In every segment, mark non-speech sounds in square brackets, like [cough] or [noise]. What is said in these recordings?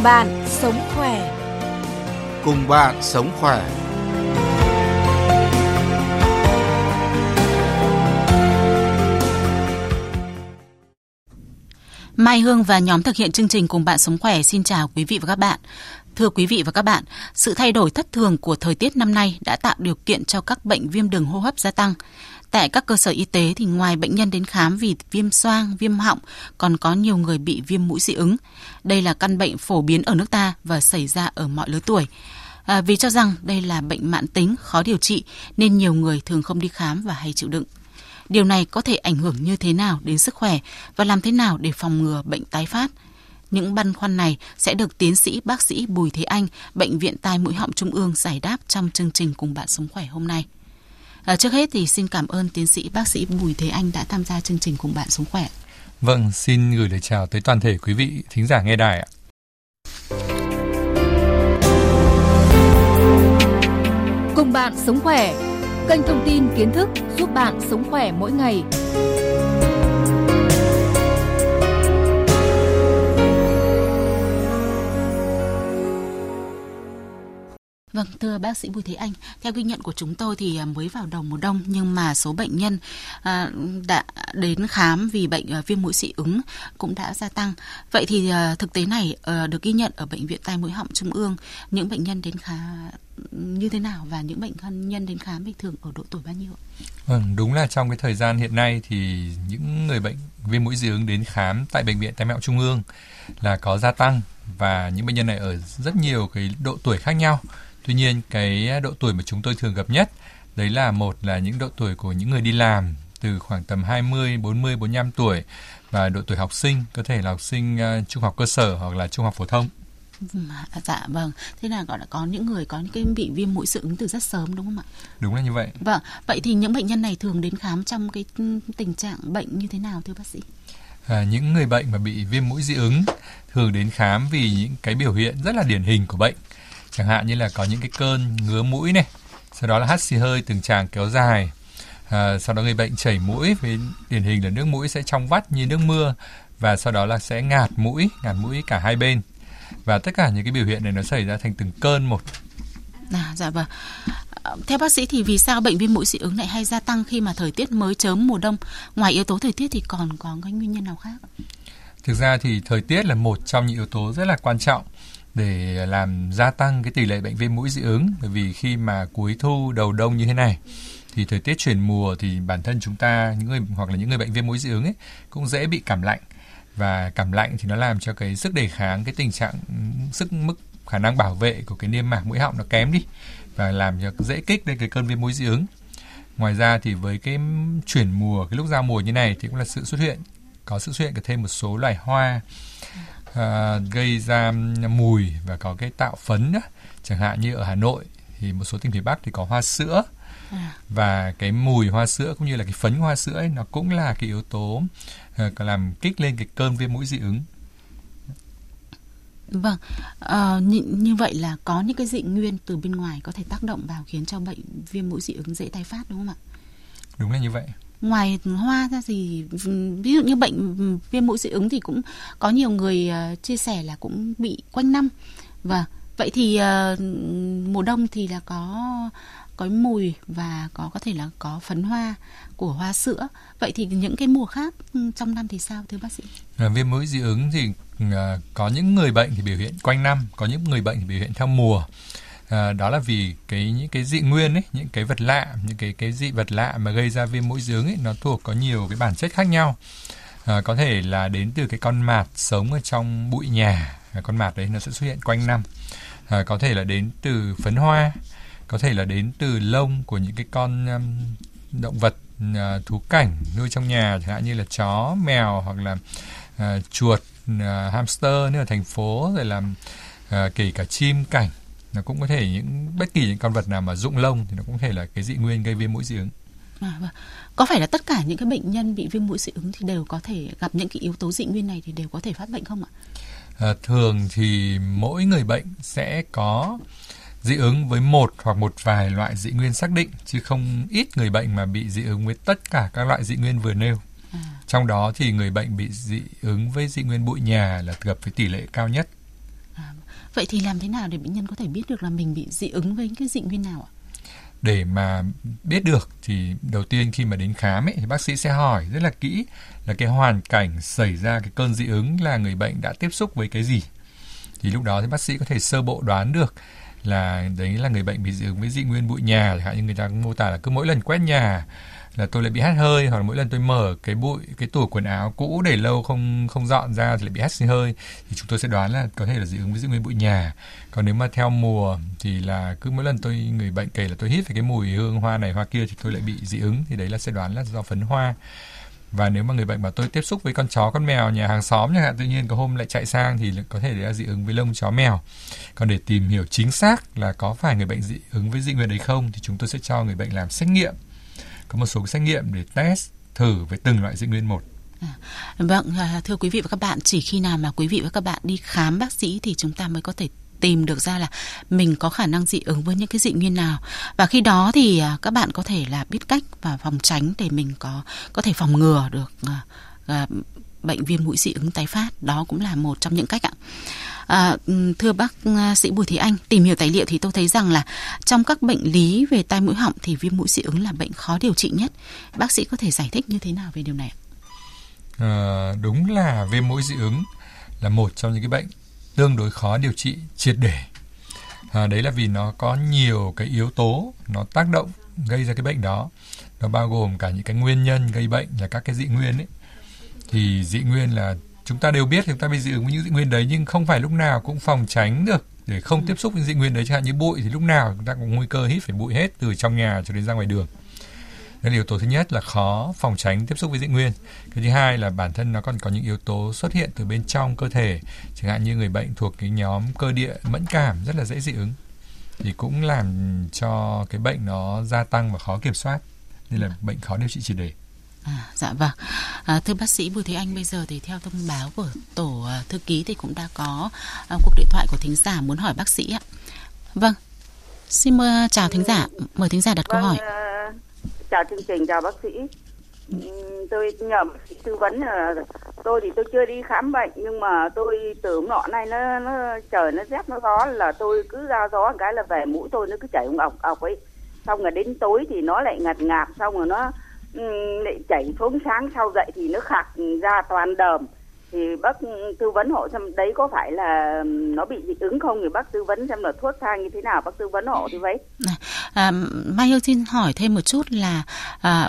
Cùng bạn sống khỏe. Cùng bạn sống khỏe. Mai Hương và nhóm thực hiện chương trình cùng bạn sống khỏe xin chào quý vị và các bạn. Thưa quý vị và các bạn, sự thay đổi thất thường của thời tiết năm nay đã tạo điều kiện cho các bệnh viêm đường hô hấp gia tăng. Tại các cơ sở y tế thì ngoài bệnh nhân đến khám vì viêm xoang, viêm họng, còn có nhiều người bị viêm mũi dị ứng. Đây là căn bệnh phổ biến ở nước ta và xảy ra ở mọi lứa tuổi. À, vì cho rằng đây là bệnh mãn tính, khó điều trị nên nhiều người thường không đi khám và hay chịu đựng. Điều này có thể ảnh hưởng như thế nào đến sức khỏe và làm thế nào để phòng ngừa bệnh tái phát? Những băn khoăn này sẽ được tiến sĩ bác sĩ Bùi Thế Anh, Bệnh viện Tai Mũi Họng Trung ương giải đáp trong chương trình cùng bạn sống khỏe hôm nay. À, trước hết thì xin cảm ơn tiến sĩ bác sĩ Bùi Thế Anh đã tham gia chương trình cùng bạn sống khỏe. Vâng, xin gửi lời chào tới toàn thể quý vị thính giả nghe đài ạ. Cùng bạn sống khỏe. Kênh thông tin kiến thức giúp bạn sống khỏe mỗi ngày. Vâng, thưa bác sĩ Bùi Thế Anh, theo ghi nhận của chúng tôi thì à, mới vào đầu mùa đông nhưng mà số bệnh nhân à, đã đến khám vì bệnh à, viêm mũi dị ứng cũng đã gia tăng. Vậy thì thực tế này ờ, được ghi nhận ở bệnh viện tai mũi họng trung ương, những bệnh nhân đến khám như thế nào và những bệnh nhân đến khám thì thường ở độ tuổi bao nhiêu? Vâng, đúng là trong cái thời gian hiện nay thì những người bệnh viêm mũi dị ứng đến khám tại bệnh viện tai mũi họng trung ương là có gia tăng và những bệnh nhân này ở rất nhiều cái độ tuổi khác nhau Tuy nhiên cái độ tuổi mà chúng tôi thường gặp nhất đấy là một là những độ tuổi của những người đi làm từ khoảng tầm 20, 40, 45 tuổi và độ tuổi học sinh có thể là học sinh uh, trung học cơ sở hoặc là trung học phổ thông. À, dạ vâng, thế là gọi là có những người có những cái bị viêm mũi dị ứng từ rất sớm đúng không ạ? Đúng là như vậy. Vâng, vậy thì những bệnh nhân này thường đến khám trong cái tình trạng bệnh như thế nào thưa bác sĩ? À, những người bệnh mà bị viêm mũi dị ứng thường đến khám vì những cái biểu hiện rất là điển hình của bệnh chẳng hạn như là có những cái cơn ngứa mũi này sau đó là hắt xì hơi từng tràng kéo dài à, sau đó người bệnh chảy mũi với điển hình là nước mũi sẽ trong vắt như nước mưa và sau đó là sẽ ngạt mũi ngạt mũi cả hai bên và tất cả những cái biểu hiện này nó xảy ra thành từng cơn một À, dạ vâng. Theo bác sĩ thì vì sao bệnh viêm mũi dị ứng lại hay gia tăng khi mà thời tiết mới chớm mùa đông? Ngoài yếu tố thời tiết thì còn có cái nguyên nhân nào khác? Thực ra thì thời tiết là một trong những yếu tố rất là quan trọng để làm gia tăng cái tỷ lệ bệnh viêm mũi dị ứng bởi vì khi mà cuối thu đầu đông như thế này thì thời tiết chuyển mùa thì bản thân chúng ta những người hoặc là những người bệnh viêm mũi dị ứng ấy cũng dễ bị cảm lạnh và cảm lạnh thì nó làm cho cái sức đề kháng cái tình trạng sức mức khả năng bảo vệ của cái niêm mạc mũi họng nó kém đi và làm cho dễ kích lên cái cơn viêm mũi dị ứng ngoài ra thì với cái chuyển mùa cái lúc giao mùa như này thì cũng là sự xuất hiện có sự xuất hiện của thêm một số loài hoa à, gây ra mùi và có cái tạo phấn đó. chẳng hạn như ở Hà Nội thì một số tỉnh phía Bắc thì có hoa sữa à. và cái mùi hoa sữa cũng như là cái phấn hoa sữa ấy, nó cũng là cái yếu tố uh, làm kích lên cái cơn viêm mũi dị ứng. Vâng, à, như, như vậy là có những cái dị nguyên từ bên ngoài có thể tác động vào khiến cho bệnh viêm mũi dị ứng dễ tái phát đúng không ạ? Đúng là như vậy. Ngoài hoa ra thì ví dụ như bệnh viêm mũi dị ứng thì cũng có nhiều người uh, chia sẻ là cũng bị quanh năm. Và vậy thì uh, mùa đông thì là có có mùi và có có thể là có phấn hoa của hoa sữa. Vậy thì những cái mùa khác ừ, trong năm thì sao thưa bác sĩ? À, viêm mũi dị ứng thì à, có những người bệnh thì biểu hiện quanh năm có những người bệnh thì biểu hiện theo mùa. À, đó là vì cái những cái dị nguyên ấy những cái vật lạ những cái cái dị vật lạ mà gây ra viêm mũi dị ứng ấy nó thuộc có nhiều cái bản chất khác nhau. À, có thể là đến từ cái con mạt sống ở trong bụi nhà à, con mạt đấy nó sẽ xuất hiện quanh năm. À, có thể là đến từ phấn hoa có thể là đến từ lông của những cái con um, động vật uh, thú cảnh nuôi trong nhà chẳng hạn như là chó mèo hoặc là uh, chuột uh, hamster nếu ở thành phố rồi làm uh, kể cả chim cảnh nó cũng có thể những bất kỳ những con vật nào mà rụng lông thì nó cũng có thể là cái dị nguyên gây viêm mũi dị ứng À, vâng. Có phải là tất cả những cái bệnh nhân bị viêm mũi dị ứng thì đều có thể gặp những cái yếu tố dị nguyên này thì đều có thể phát bệnh không ạ? À, thường thì mỗi người bệnh sẽ có dị ứng với một hoặc một vài loại dị nguyên xác định chứ không ít người bệnh mà bị dị ứng với tất cả các loại dị nguyên vừa nêu. À. Trong đó thì người bệnh bị dị ứng với dị nguyên bụi nhà là gặp với tỷ lệ cao nhất. À, vậy thì làm thế nào để bệnh nhân có thể biết được là mình bị dị ứng với cái dị nguyên nào ạ? để mà biết được thì đầu tiên khi mà đến khám ấy, thì bác sĩ sẽ hỏi rất là kỹ là cái hoàn cảnh xảy ra cái cơn dị ứng là người bệnh đã tiếp xúc với cái gì thì lúc đó thì bác sĩ có thể sơ bộ đoán được là đấy là người bệnh bị dị ứng với dị nguyên bụi nhà chẳng hạn như người ta mô tả là cứ mỗi lần quét nhà là tôi lại bị hắt hơi, hoặc là mỗi lần tôi mở cái bụi, cái tủ quần áo cũ để lâu không không dọn ra thì lại bị hắt hơi, thì chúng tôi sẽ đoán là có thể là dị ứng với dị nguyên bụi nhà. Còn nếu mà theo mùa thì là cứ mỗi lần tôi, người bệnh kể là tôi hít phải cái mùi hương hoa này, hoa kia thì tôi lại bị dị ứng, thì đấy là sẽ đoán là do phấn hoa và nếu mà người bệnh bảo tôi tiếp xúc với con chó con mèo nhà hàng xóm chẳng hạn tự nhiên có hôm lại chạy sang thì có thể là dị ứng với lông chó mèo. Còn để tìm hiểu chính xác là có phải người bệnh dị ứng với dị nguyên đấy không thì chúng tôi sẽ cho người bệnh làm xét nghiệm. Có một số xét nghiệm để test thử với từng loại dị nguyên một. À, vâng, à, thưa quý vị và các bạn, chỉ khi nào mà quý vị và các bạn đi khám bác sĩ thì chúng ta mới có thể tìm được ra là mình có khả năng dị ứng với những cái dị nguyên nào và khi đó thì à, các bạn có thể là biết cách và phòng tránh để mình có có thể phòng ngừa được à, à, bệnh viêm mũi dị ứng tái phát đó cũng là một trong những cách ạ À, ừ, thưa bác sĩ Bùi Thị Anh, tìm hiểu tài liệu thì tôi thấy rằng là trong các bệnh lý về tai mũi họng thì viêm mũi dị ứng là bệnh khó điều trị nhất. Bác sĩ có thể giải thích như thế nào về điều này? À, đúng là viêm mũi dị ứng là một trong những cái bệnh tương đối khó điều trị triệt để. À, đấy là vì nó có nhiều cái yếu tố nó tác động gây ra cái bệnh đó. Nó bao gồm cả những cái nguyên nhân gây bệnh là các cái dị nguyên ấy. Thì dị nguyên là chúng ta đều biết chúng ta bị dị ứng với những dị nguyên đấy nhưng không phải lúc nào cũng phòng tránh được để không tiếp xúc với dị nguyên đấy chẳng hạn như bụi thì lúc nào chúng ta cũng nguy cơ hít phải bụi hết từ trong nhà cho đến ra ngoài đường nên yếu tố thứ nhất là khó phòng tránh tiếp xúc với dị nguyên cái thứ hai là bản thân nó còn có những yếu tố xuất hiện từ bên trong cơ thể chẳng hạn như người bệnh thuộc cái nhóm cơ địa mẫn cảm rất là dễ dị ứng thì cũng làm cho cái bệnh nó gia tăng và khó kiểm soát nên là bệnh khó điều trị triệt để À, dạ vâng. À, thưa bác sĩ Bùi Thế Anh, bây giờ thì theo thông báo của tổ uh, thư ký thì cũng đã có uh, cuộc điện thoại của thính giả muốn hỏi bác sĩ ạ. Vâng. Xin mời chào thính giả, mời thính giả đặt vâng, câu hỏi. Chào chương trình, chào bác sĩ. tôi nhờ bác sĩ tư vấn là tôi thì tôi chưa đi khám bệnh nhưng mà tôi từ nọ này nó nó trời nó rét nó gió là tôi cứ ra gió một cái là về mũi tôi nó cứ chảy ọc ọc ấy. Xong rồi đến tối thì nó lại ngạt ngạt xong rồi nó Ừ, lại chảy xuống sáng sau dậy thì nó khạc ra toàn đờm. Thì bác tư vấn hộ xem đấy có phải là nó bị dị ứng không thì bác tư vấn xem là thuốc thang như thế nào bác tư vấn hộ thì vậy à, Mai Hương xin hỏi thêm một chút là à,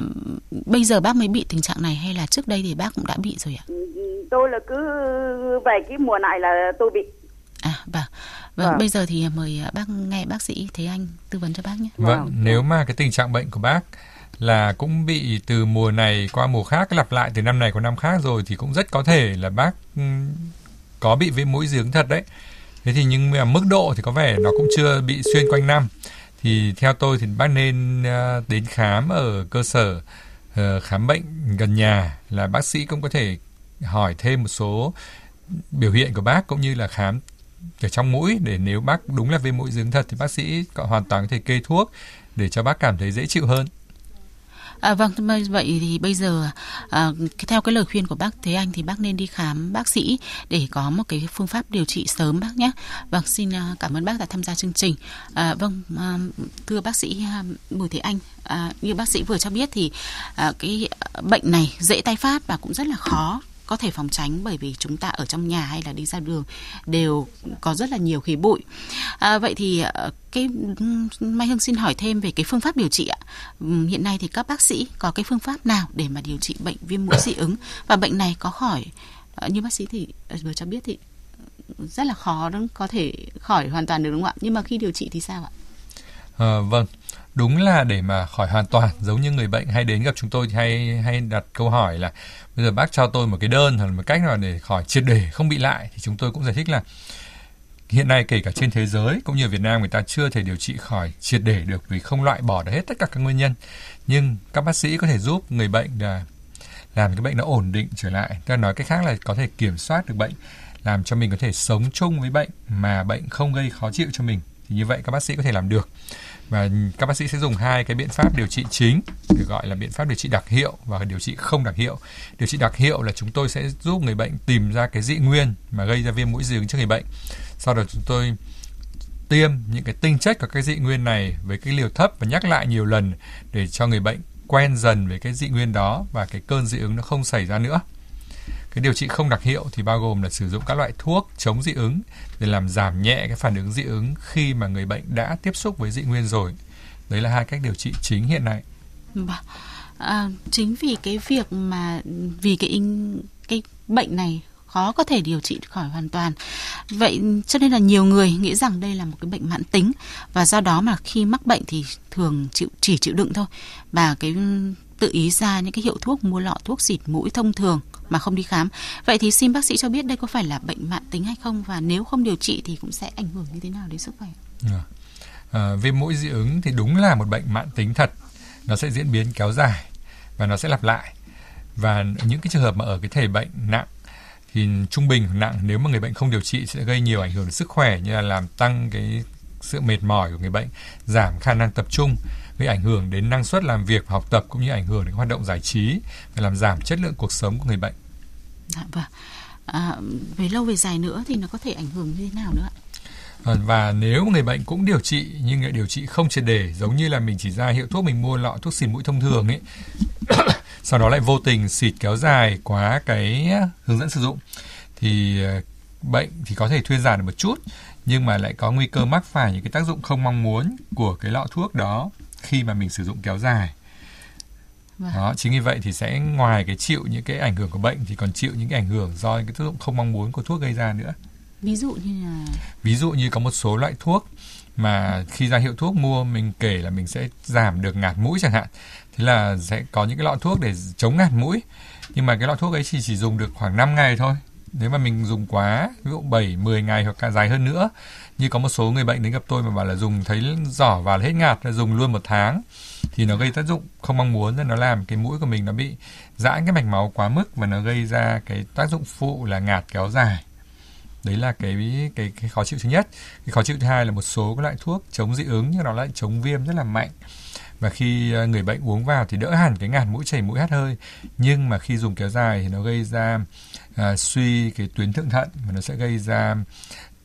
bây giờ bác mới bị tình trạng này hay là trước đây thì bác cũng đã bị rồi ạ ừ, tôi là cứ về cái mùa này là tôi bị À vâng. Vâng, vâng. bây giờ thì mời bác nghe bác sĩ Thế Anh tư vấn cho bác nhé. Vâng, vâng. nếu mà cái tình trạng bệnh của bác là cũng bị từ mùa này qua mùa khác lặp lại từ năm này qua năm khác rồi thì cũng rất có thể là bác có bị viêm mũi dị ứng thật đấy. Thế thì nhưng mà mức độ thì có vẻ nó cũng chưa bị xuyên quanh năm. Thì theo tôi thì bác nên ờ, đến khám ở cơ sở ờ, khám bệnh gần nhà là bác sĩ cũng có thể hỏi thêm một số biểu hiện của bác cũng như là khám ở trong mũi để nếu bác đúng là viêm mũi dị ứng thật thì bác sĩ hoàn toàn có thể kê thuốc để cho bác cảm thấy dễ chịu hơn. À, vâng, vậy thì bây giờ à, theo cái lời khuyên của bác Thế Anh thì bác nên đi khám bác sĩ để có một cái phương pháp điều trị sớm bác nhé. Vâng, xin à, cảm ơn bác đã tham gia chương trình. À, vâng, à, thưa bác sĩ à, Bùi Thế Anh, à, như bác sĩ vừa cho biết thì à, cái bệnh này dễ tái phát và cũng rất là khó có thể phòng tránh bởi vì chúng ta ở trong nhà hay là đi ra đường đều có rất là nhiều khí bụi. À, vậy thì ờ, cái Mai Hương xin hỏi thêm về cái phương pháp điều trị ạ. Hiện nay thì các bác sĩ có cái phương pháp nào để mà điều trị bệnh viêm mũi dị ứng và bệnh này có khỏi ờ, như bác sĩ thì ờ, vừa cho biết thì rất là khó đó có thể khỏi hoàn toàn được đúng không ạ? Nhưng mà khi điều trị thì sao ạ? À, vâng, đúng là để mà khỏi hoàn toàn, giống như người bệnh hay đến gặp chúng tôi thì hay hay đặt câu hỏi là, bây giờ bác cho tôi một cái đơn hoặc là một cách nào để khỏi triệt để, không bị lại? Thì chúng tôi cũng giải thích là, hiện nay kể cả trên thế giới cũng như ở Việt Nam người ta chưa thể điều trị khỏi triệt để được vì không loại bỏ được hết tất cả các nguyên nhân. Nhưng các bác sĩ có thể giúp người bệnh là làm cái bệnh nó ổn định trở lại. Tức là nói cách khác là có thể kiểm soát được bệnh, làm cho mình có thể sống chung với bệnh mà bệnh không gây khó chịu cho mình. Thì như vậy các bác sĩ có thể làm được và các bác sĩ sẽ dùng hai cái biện pháp điều trị chính, được gọi là biện pháp điều trị đặc hiệu và điều trị không đặc hiệu. Điều trị đặc hiệu là chúng tôi sẽ giúp người bệnh tìm ra cái dị nguyên mà gây ra viêm mũi dị ứng cho người bệnh. Sau đó chúng tôi tiêm những cái tinh chất của cái dị nguyên này với cái liều thấp và nhắc lại nhiều lần để cho người bệnh quen dần với cái dị nguyên đó và cái cơn dị ứng nó không xảy ra nữa. Cái điều trị không đặc hiệu thì bao gồm là sử dụng các loại thuốc chống dị ứng để làm giảm nhẹ cái phản ứng dị ứng khi mà người bệnh đã tiếp xúc với dị nguyên rồi. Đấy là hai cách điều trị chính hiện nay. Vâng. À, chính vì cái việc mà vì cái cái bệnh này khó có thể điều trị khỏi hoàn toàn. Vậy cho nên là nhiều người nghĩ rằng đây là một cái bệnh mãn tính và do đó mà khi mắc bệnh thì thường chịu chỉ chịu đựng thôi và cái tự ý ra những cái hiệu thuốc mua lọ thuốc xịt mũi thông thường mà không đi khám. Vậy thì xin bác sĩ cho biết đây có phải là bệnh mãn tính hay không và nếu không điều trị thì cũng sẽ ảnh hưởng như thế nào đến sức khỏe? À, à, viêm mũi dị ứng thì đúng là một bệnh mãn tính thật. Nó sẽ diễn biến kéo dài và nó sẽ lặp lại. Và những cái trường hợp mà ở cái thể bệnh nặng thì trung bình nặng nếu mà người bệnh không điều trị sẽ gây nhiều ảnh hưởng đến sức khỏe như là làm tăng cái sự mệt mỏi của người bệnh, giảm khả năng tập trung, gây ảnh hưởng đến năng suất làm việc và học tập cũng như ảnh hưởng đến hoạt động giải trí và làm giảm chất lượng cuộc sống của người bệnh. Dạ vâng. À, về lâu về dài nữa thì nó có thể ảnh hưởng như thế nào nữa ạ? Vâng, và nếu người bệnh cũng điều trị nhưng lại điều trị không triệt để giống như là mình chỉ ra hiệu thuốc mình mua lọ thuốc xịt mũi thông thường ấy [coughs] sau đó lại vô tình xịt kéo dài quá cái hướng dẫn sử dụng thì ờ, bệnh thì có thể thuyên giảm được một chút nhưng mà lại có nguy cơ mắc phải những cái tác dụng không mong muốn của cái lọ thuốc đó khi mà mình sử dụng kéo dài vâng. đó chính vì vậy thì sẽ ngoài cái chịu những cái ảnh hưởng của bệnh thì còn chịu những cái ảnh hưởng do những cái tác dụng không mong muốn của thuốc gây ra nữa. Ví dụ như là ví dụ như có một số loại thuốc mà khi ra hiệu thuốc mua mình kể là mình sẽ giảm được ngạt mũi chẳng hạn. Thế là sẽ có những cái lọ thuốc để chống ngạt mũi. Nhưng mà cái lọ thuốc ấy chỉ chỉ dùng được khoảng 5 ngày thôi. Nếu mà mình dùng quá ví dụ 7, 10 ngày hoặc cả dài hơn nữa như có một số người bệnh đến gặp tôi mà bảo là dùng thấy giỏ và hết ngạt là dùng luôn một tháng thì nó gây tác dụng không mong muốn nên nó làm cái mũi của mình nó bị giãn cái mạch máu quá mức và nó gây ra cái tác dụng phụ là ngạt kéo dài. Đấy là cái cái cái khó chịu thứ nhất. Cái khó chịu thứ hai là một số các loại thuốc chống dị ứng nhưng nó lại chống viêm rất là mạnh. Và khi à, người bệnh uống vào thì đỡ hẳn cái ngạt mũi chảy mũi hắt hơi. Nhưng mà khi dùng kéo dài thì nó gây ra uh, suy cái tuyến thượng thận và nó sẽ gây ra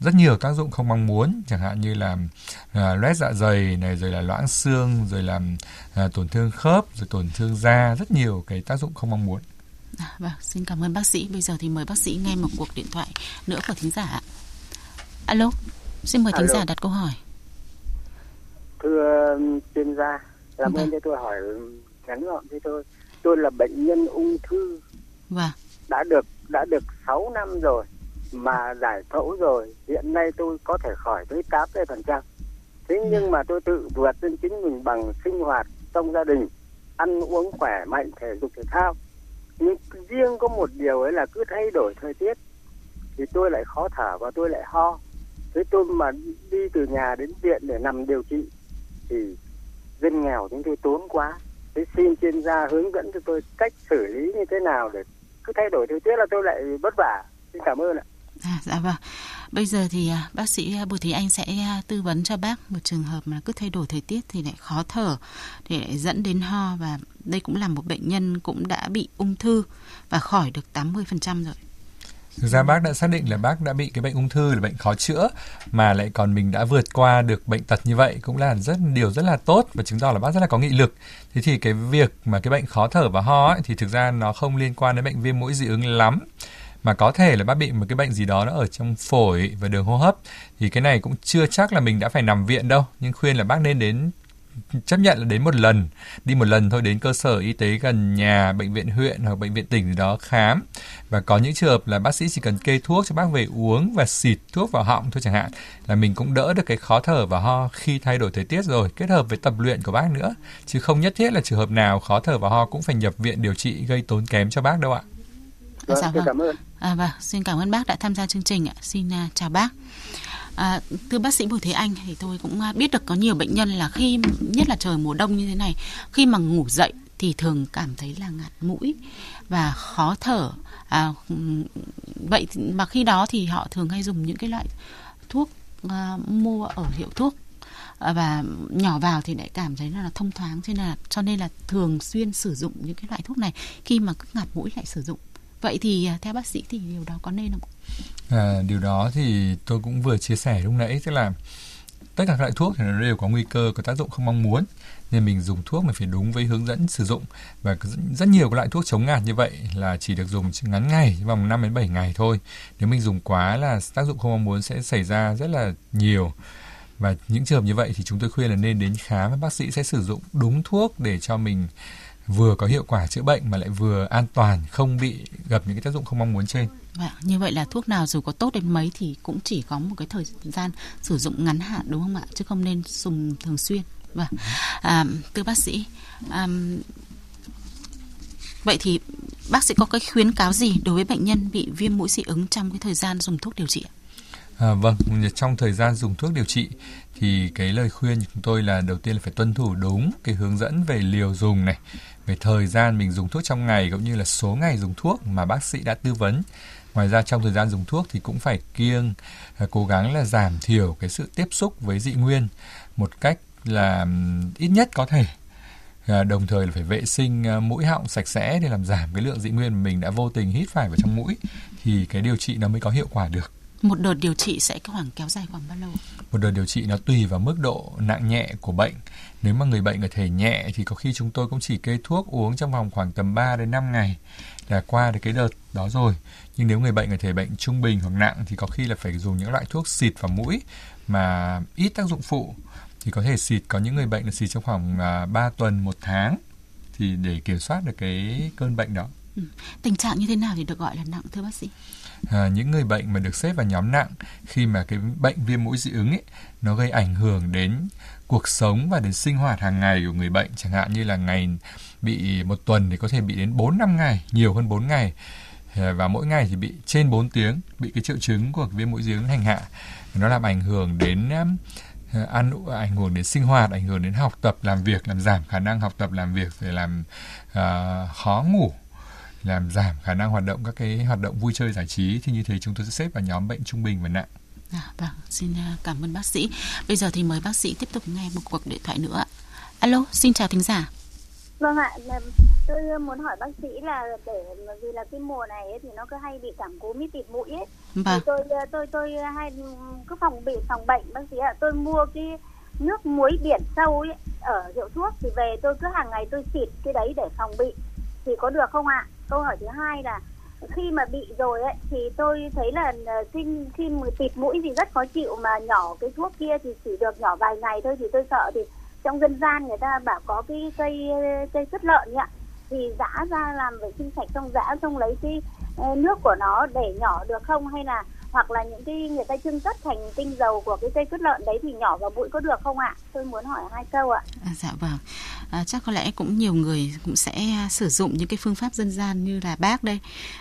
rất nhiều tác dụng không mong muốn chẳng hạn như là uh, loét dạ dày này rồi là loãng xương rồi làm uh, tổn thương khớp rồi tổn thương da rất nhiều cái tác dụng không mong muốn À, vâng, xin cảm ơn bác sĩ. Bây giờ thì mời bác sĩ nghe một cuộc điện thoại nữa của thính giả. Alo, xin mời thính giả đặt câu hỏi. Thưa um, chuyên gia, làm vâng. ơn cho tôi hỏi ngắn gọn thế thôi. Tôi là bệnh nhân ung thư. Vâng. Đã được đã được 6 năm rồi mà giải phẫu rồi. Hiện nay tôi có thể khỏi tới 80%. Thế nhưng vâng. mà tôi tự vượt lên chính mình bằng sinh hoạt trong gia đình, ăn uống khỏe mạnh, thể dục thể thao nhưng riêng có một điều ấy là cứ thay đổi thời tiết thì tôi lại khó thở và tôi lại ho thế tôi mà đi từ nhà đến viện để nằm điều trị thì dân nghèo chúng tôi tốn quá thế xin chuyên gia hướng dẫn cho tôi cách xử lý như thế nào để cứ thay đổi thời tiết là tôi lại vất vả xin cảm ơn ạ À, dạ vâng. Bây giờ thì à, bác sĩ à, Bùi Thị Anh sẽ à, tư vấn cho bác một trường hợp mà cứ thay đổi thời tiết thì lại khó thở, thì lại dẫn đến ho và đây cũng là một bệnh nhân cũng đã bị ung thư và khỏi được 80% rồi. Thực ra bác đã xác định là bác đã bị cái bệnh ung thư là bệnh khó chữa mà lại còn mình đã vượt qua được bệnh tật như vậy cũng là rất điều rất là tốt và chứng tỏ là bác rất là có nghị lực. Thế thì cái việc mà cái bệnh khó thở và ho ấy, thì thực ra nó không liên quan đến bệnh viêm mũi dị ứng lắm mà có thể là bác bị một cái bệnh gì đó nó ở trong phổi và đường hô hấp, thì cái này cũng chưa chắc là mình đã phải nằm viện đâu. Nhưng khuyên là bác nên đến, chấp nhận là đến một lần, đi một lần thôi đến cơ sở y tế gần nhà, bệnh viện huyện hoặc bệnh viện tỉnh gì đó khám. Và có những trường hợp là bác sĩ chỉ cần kê thuốc cho bác về uống và xịt thuốc vào họng thôi chẳng hạn, là mình cũng đỡ được cái khó thở và ho khi thay đổi thời tiết rồi, kết hợp với tập luyện của bác nữa. Chứ không nhất thiết là trường hợp nào khó thở và ho cũng phải nhập viện điều trị gây tốn kém cho bác đâu ạ. Vâng, dạ, vâng. cảm ơn. À, vâng, xin cảm ơn bác đã tham gia chương trình ạ. Xin uh, chào bác. À, thưa bác sĩ Bùi Thế Anh thì tôi cũng à, biết được có nhiều bệnh nhân là khi nhất là trời mùa đông như thế này khi mà ngủ dậy thì thường cảm thấy là ngạt mũi và khó thở à, vậy mà khi đó thì họ thường hay dùng những cái loại thuốc uh, mua ở hiệu thuốc uh, và nhỏ vào thì lại cảm thấy là thông thoáng cho nên là cho nên là thường xuyên sử dụng những cái loại thuốc này khi mà cứ ngạt mũi lại sử dụng vậy thì à, theo bác sĩ thì điều đó có nên không? À, điều đó thì tôi cũng vừa chia sẻ lúc nãy tức là tất cả các loại thuốc thì nó đều có nguy cơ có tác dụng không mong muốn. Nên mình dùng thuốc mình phải đúng với hướng dẫn sử dụng. Và rất nhiều các loại thuốc chống ngạt như vậy là chỉ được dùng ngắn ngày vòng 5 đến 7 ngày thôi. Nếu mình dùng quá là tác dụng không mong muốn sẽ xảy ra rất là nhiều. Và những trường hợp như vậy thì chúng tôi khuyên là nên đến khám bác sĩ sẽ sử dụng đúng thuốc để cho mình vừa có hiệu quả chữa bệnh mà lại vừa an toàn không bị gặp những cái tác dụng không mong muốn trên. Vâng, như vậy là thuốc nào dù có tốt đến mấy thì cũng chỉ có một cái thời gian sử dụng ngắn hạn đúng không ạ? Chứ không nên dùng thường xuyên. Vâng, à, thưa bác sĩ, à, vậy thì bác sĩ có cái khuyến cáo gì đối với bệnh nhân bị viêm mũi dị ứng trong cái thời gian dùng thuốc điều trị ạ? À, vâng, trong thời gian dùng thuốc điều trị thì cái lời khuyên của chúng tôi là đầu tiên là phải tuân thủ đúng cái hướng dẫn về liều dùng này, về thời gian mình dùng thuốc trong ngày cũng như là số ngày dùng thuốc mà bác sĩ đã tư vấn. Ngoài ra trong thời gian dùng thuốc thì cũng phải kiêng à, cố gắng là giảm thiểu cái sự tiếp xúc với dị nguyên một cách là ít nhất có thể à, đồng thời là phải vệ sinh à, mũi họng sạch sẽ để làm giảm cái lượng dị nguyên mà mình đã vô tình hít phải vào trong mũi thì cái điều trị nó mới có hiệu quả được một đợt điều trị sẽ khoảng kéo dài khoảng bao lâu? Một đợt điều trị nó tùy vào mức độ nặng nhẹ của bệnh. Nếu mà người bệnh ở thể nhẹ thì có khi chúng tôi cũng chỉ kê thuốc uống trong vòng khoảng tầm 3 đến 5 ngày là qua được cái đợt đó rồi. Nhưng nếu người bệnh ở thể bệnh trung bình hoặc nặng thì có khi là phải dùng những loại thuốc xịt vào mũi mà ít tác dụng phụ thì có thể xịt có những người bệnh là xịt trong khoảng uh, à, 3 tuần một tháng thì để kiểm soát được cái cơn bệnh đó. Ừ. Tình trạng như thế nào thì được gọi là nặng thưa bác sĩ? À, những người bệnh mà được xếp vào nhóm nặng khi mà cái bệnh viêm mũi dị ứng ấy nó gây ảnh hưởng đến cuộc sống và đến sinh hoạt hàng ngày của người bệnh. Chẳng hạn như là ngày bị một tuần thì có thể bị đến 4 năm ngày, nhiều hơn 4 ngày. Ờ, và mỗi ngày thì bị trên 4 tiếng bị cái triệu chứng của viêm mũi dị ứng hành hạ. Nó làm ảnh hưởng đến ờ, ăn ảnh hưởng đến sinh hoạt ảnh hưởng đến học tập làm việc làm giảm khả năng học tập làm việc để làm uh, khó ngủ làm giảm khả năng hoạt động các cái hoạt động vui chơi giải trí thì như thế chúng tôi sẽ xếp vào nhóm bệnh trung bình và nặng. À, vâng, xin à, cảm ơn bác sĩ. Bây giờ thì mời bác sĩ tiếp tục nghe một cuộc điện thoại nữa. Alo, xin chào thính giả. Vâng ạ, tôi muốn hỏi bác sĩ là để vì là cái mùa này ấy, thì nó cứ hay bị cảm cúm với tịt mũi ấy. Vâng. Thì tôi tôi tôi hay cứ phòng bị phòng bệnh bác sĩ ạ. Tôi mua cái nước muối biển sâu ấy ở hiệu thuốc thì về tôi cứ hàng ngày tôi xịt cái đấy để phòng bị thì có được không ạ? Câu hỏi thứ hai là, khi mà bị rồi ấy, thì tôi thấy là ờ, sinh khi mà tịt mũi thì rất khó chịu mà nhỏ cái thuốc kia thì chỉ được nhỏ vài ngày thôi. Thì tôi sợ thì trong dân gian người ta bảo có cái cây ờ, cây sứt lợn ạ, thì giã ra làm vệ sinh sạch xong, giã xong lấy cái ờ, nước của nó để nhỏ được không? Hay là hoặc là những cái người ta trưng cất thành tinh dầu của cái cây cứt lợn đấy thì nhỏ vào mũi có được không ạ? Tôi muốn hỏi hai câu ạ. À, dạ vâng. À, chắc có lẽ cũng nhiều người cũng sẽ à, sử dụng những cái phương pháp dân gian như là bác đây.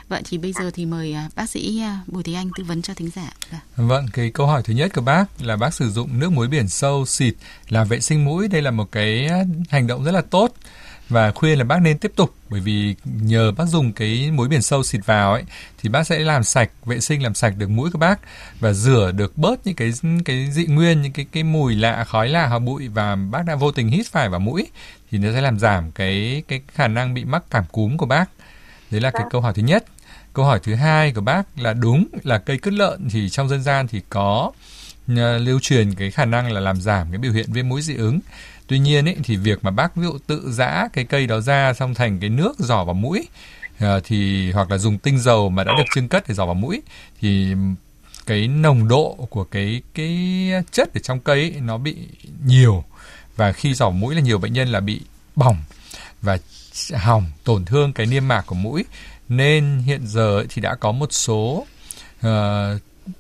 Vậy thì bây giờ thì mời à, bác sĩ à, Bùi Thị Anh tư vấn cho thính giả. Dạ. Vâng, cái câu hỏi thứ nhất của bác là bác sử dụng nước muối biển sâu xịt làm vệ sinh mũi. Đây là một cái hành động rất là tốt và khuyên là bác nên tiếp tục bởi vì nhờ bác dùng cái muối biển sâu xịt vào ấy thì bác sẽ làm sạch vệ sinh làm sạch được mũi của bác và rửa được bớt những cái cái dị nguyên những cái cái mùi lạ khói lạ hoặc bụi và bác đã vô tình hít phải vào mũi thì nó sẽ làm giảm cái cái khả năng bị mắc cảm cúm của bác. Đấy là cái vâng. câu hỏi thứ nhất. Câu hỏi thứ hai của bác là đúng là cây cứt lợn thì trong dân gian thì có uh, lưu truyền cái khả năng là làm giảm cái biểu hiện viêm mũi dị ứng tuy nhiên ấy, thì việc mà bác ví dụ tự giã cái cây đó ra xong thành cái nước giỏ vào mũi à, thì hoặc là dùng tinh dầu mà đã được trưng cất để giỏ vào mũi thì cái nồng độ của cái cái chất ở trong cây ấy, nó bị nhiều. Và khi giỏ mũi là nhiều bệnh nhân là bị bỏng và hỏng tổn thương cái niêm mạc của mũi. Nên hiện giờ thì đã có một số uh,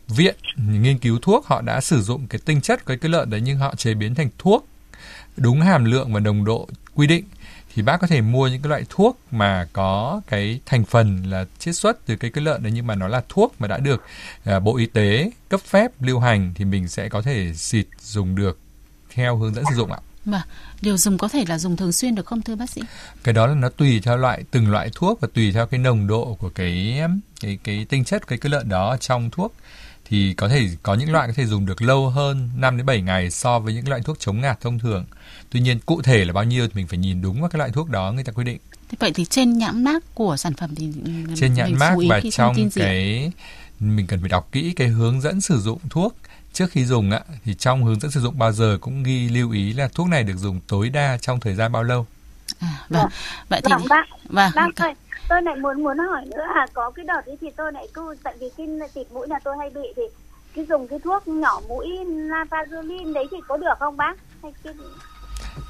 viện nghiên cứu thuốc họ đã sử dụng cái tinh chất của cái lợn đấy nhưng họ chế biến thành thuốc đúng hàm lượng và nồng độ quy định thì bác có thể mua những cái loại thuốc mà có cái thành phần là chiết xuất từ cây cây lợn đấy nhưng mà nó là thuốc mà đã được uh, Bộ Y tế cấp phép lưu hành thì mình sẽ có thể xịt dùng được theo hướng dẫn sử dụng ạ. Mà điều dùng có thể là dùng thường xuyên được không thưa bác sĩ? Cái đó là nó tùy theo loại từng loại thuốc và tùy theo cái nồng độ của cái cái cái tinh chất cái cây lợn đó trong thuốc thì có thể có những loại có thể dùng được lâu hơn 5 đến 7 ngày so với những loại thuốc chống ngạt thông thường. Tuy nhiên cụ thể là bao nhiêu thì mình phải nhìn đúng vào cái loại thuốc đó người ta quy định. Thế vậy thì trên nhãn mác của sản phẩm thì trên nhãn mác và trong cái mình cần phải đọc kỹ cái hướng dẫn sử dụng thuốc trước khi dùng ạ thì trong hướng dẫn sử dụng bao giờ cũng ghi lưu ý là thuốc này được dùng tối đa trong thời gian bao lâu. À, vâng. Vậy thì vâng, bác, vâng. bác ơi, tôi lại muốn muốn hỏi nữa là có cái đợt ấy thì tôi lại cứ, tại vì cái tịt mũi là tôi hay bị thì cái dùng cái thuốc nhỏ mũi nafazolin đấy thì có được không bác? Hay cái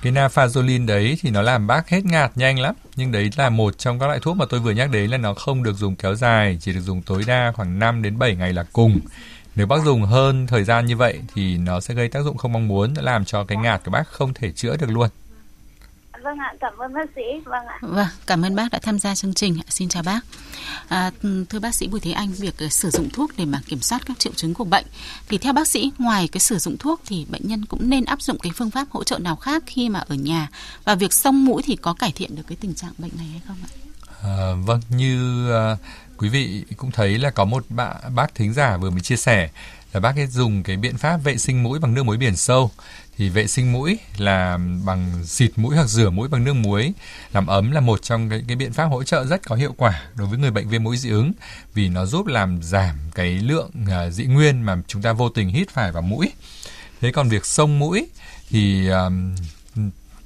cái nafazolin đấy thì nó làm bác hết ngạt nhanh lắm. Nhưng đấy là một trong các loại thuốc mà tôi vừa nhắc đến là nó không được dùng kéo dài, chỉ được dùng tối đa khoảng 5 đến 7 ngày là cùng. Nếu bác dùng hơn thời gian như vậy thì nó sẽ gây tác dụng không mong muốn, làm cho cái ngạt của bác không thể chữa được luôn. Vâng ạ, cảm ơn bác sĩ. Vâng ạ. Vâng, cảm ơn bác đã tham gia chương trình. Xin chào bác. À, thưa bác sĩ Bùi Thế Anh, việc ờ, sử dụng thuốc để mà kiểm soát các triệu chứng của bệnh thì theo bác sĩ ngoài cái sử dụng thuốc thì bệnh nhân cũng nên áp dụng cái phương pháp hỗ trợ nào khác khi mà ở nhà và việc xông mũi thì có cải thiện được cái tình trạng bệnh này hay không ạ? À, vâng, như uh, quý vị cũng thấy là có một bạn bác thính giả vừa mới chia sẻ là bác ấy dùng cái biện pháp vệ sinh mũi bằng nước muối biển sâu thì vệ sinh mũi là bằng xịt mũi hoặc rửa mũi bằng nước muối. Làm ấm là một trong cái, cái biện pháp hỗ trợ rất có hiệu quả đối với người bệnh viêm mũi dị ứng vì nó giúp làm giảm cái lượng uh, dị nguyên mà chúng ta vô tình hít phải vào mũi. Thế còn việc xông mũi thì um,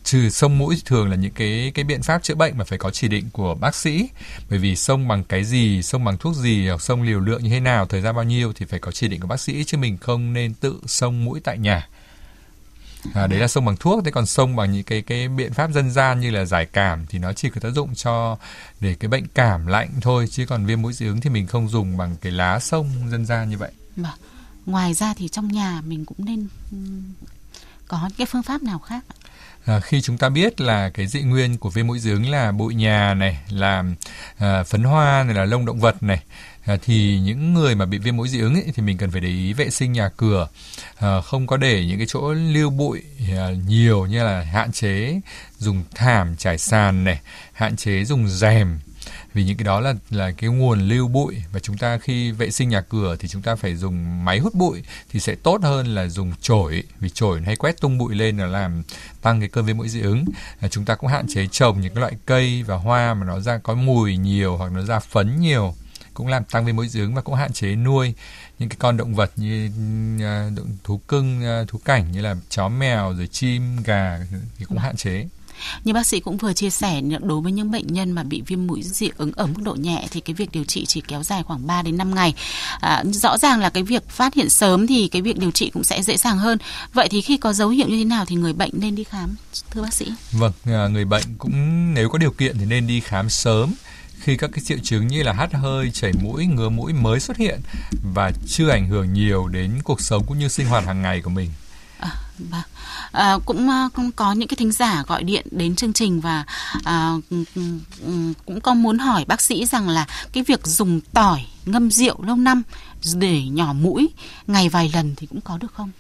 trừ sông mũi thường là những cái cái biện pháp chữa bệnh mà phải có chỉ định của bác sĩ. Bởi vì sông bằng cái gì sông bằng thuốc gì hoặc sông liều lượng như thế nào thời gian bao nhiêu thì phải có chỉ định của bác sĩ chứ mình không nên tự sông mũi tại nhà à, đấy là sông bằng thuốc thế còn sông bằng những cái cái biện pháp dân gian như là giải cảm thì nó chỉ có tác dụng cho để cái bệnh cảm lạnh thôi chứ còn viêm mũi dị ứng thì mình không dùng bằng cái lá sông dân gian như vậy. Mà ngoài ra thì trong nhà mình cũng nên có cái phương pháp nào khác à, khi chúng ta biết là cái dị nguyên của viêm mũi dị ứng là bụi nhà này là à, phấn hoa này là lông động vật này à, thì những người mà bị viêm mũi dị ứng ấy, thì mình cần phải để ý vệ sinh nhà cửa à, không có để những cái chỗ lưu bụi à, nhiều như là hạn chế dùng thảm trải sàn này hạn chế dùng rèm. Vì những cái đó là là cái nguồn lưu bụi và chúng ta khi vệ sinh nhà cửa thì chúng ta phải dùng máy hút bụi thì sẽ tốt hơn là dùng chổi. Vì chổi hay quét tung bụi lên là làm tăng cái cơn viêm mũi dị ứng. À, chúng ta cũng hạn chế trồng những cái loại cây và hoa mà nó ra có mùi nhiều hoặc nó ra phấn nhiều cũng làm tăng viêm mũi dị ứng và cũng hạn chế nuôi những cái con động vật như uh, thú cưng uh, thú cảnh như là chó mèo rồi chim gà thì cũng hạn chế như bác sĩ cũng vừa chia sẻ đối với những bệnh nhân mà bị viêm mũi dị ứng ở mức độ nhẹ thì cái việc điều trị chỉ kéo dài khoảng 3 đến 5 ngày. À, rõ ràng là cái việc phát hiện sớm thì cái việc điều trị cũng sẽ dễ dàng hơn. Vậy thì khi có dấu hiệu như thế nào thì người bệnh nên đi khám thưa bác sĩ? Vâng, à, người bệnh cũng nếu có điều kiện thì nên đi khám sớm khi các cái triệu chứng như là hắt hơi, chảy mũi, ngứa mũi mới xuất hiện và chưa ảnh hưởng nhiều đến cuộc sống cũng như sinh hoạt hàng ngày của mình. À, vâng. À, cũng, à, cũng có những cái thính giả gọi điện đến chương trình và à, cũng có muốn hỏi bác sĩ rằng là cái việc dùng tỏi ngâm rượu lâu năm để nhỏ mũi ngày vài lần thì cũng có được không?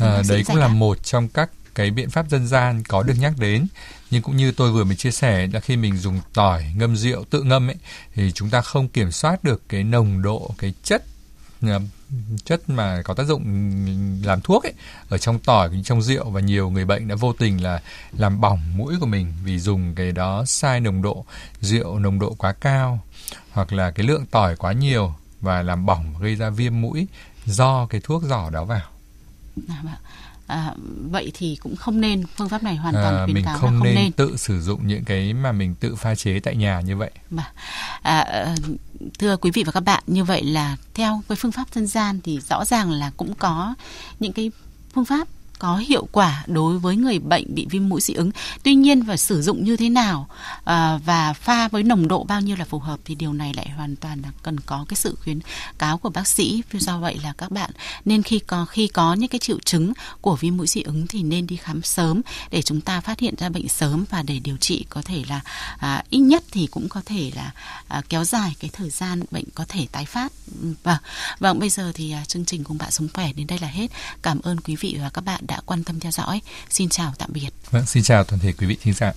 À, đấy cũng là một trong các cái biện pháp dân gian có được nhắc đến nhưng cũng như tôi vừa mới chia sẻ là khi mình dùng tỏi ngâm rượu tự ngâm ấy thì chúng ta không kiểm soát được cái nồng độ cái chất à, chất mà có tác dụng làm thuốc ấy ở trong tỏi trong rượu và nhiều người bệnh đã vô tình là làm bỏng mũi của mình vì dùng cái đó sai nồng độ rượu nồng độ quá cao hoặc là cái lượng tỏi quá nhiều và làm bỏng gây ra viêm mũi do cái thuốc giỏ đó vào. À, vâng. À, vậy thì cũng không nên phương pháp này hoàn toàn à, khuyến mình cáo không, là không nên, nên tự sử dụng những cái mà mình tự pha chế tại nhà như vậy. Mà, à, ờ, thưa quý vị và các bạn, như vậy là theo cái phương pháp dân gian thì rõ ràng là cũng có những cái phương pháp có hiệu quả đối với người bệnh bị viêm mũi dị ứng. Tuy nhiên và sử dụng như thế nào à, và pha với nồng độ bao nhiêu là phù hợp thì điều này lại hoàn toàn là cần có cái sự khuyến cáo của bác sĩ. Do vậy là các bạn nên khi có khi có những cái triệu chứng của viêm mũi dị ứng thì nên đi khám sớm để chúng ta phát hiện ra bệnh sớm và để điều trị có thể là à, ít nhất thì cũng có thể là à, kéo dài cái thời gian bệnh có thể tái phát. Vâng, vâng bây giờ thì à, chương trình cùng bạn sống khỏe đến đây là hết. Cảm ơn quý vị và các bạn đã quan tâm theo dõi. Xin chào tạm biệt. Vâng, xin chào toàn thể quý vị thính giả.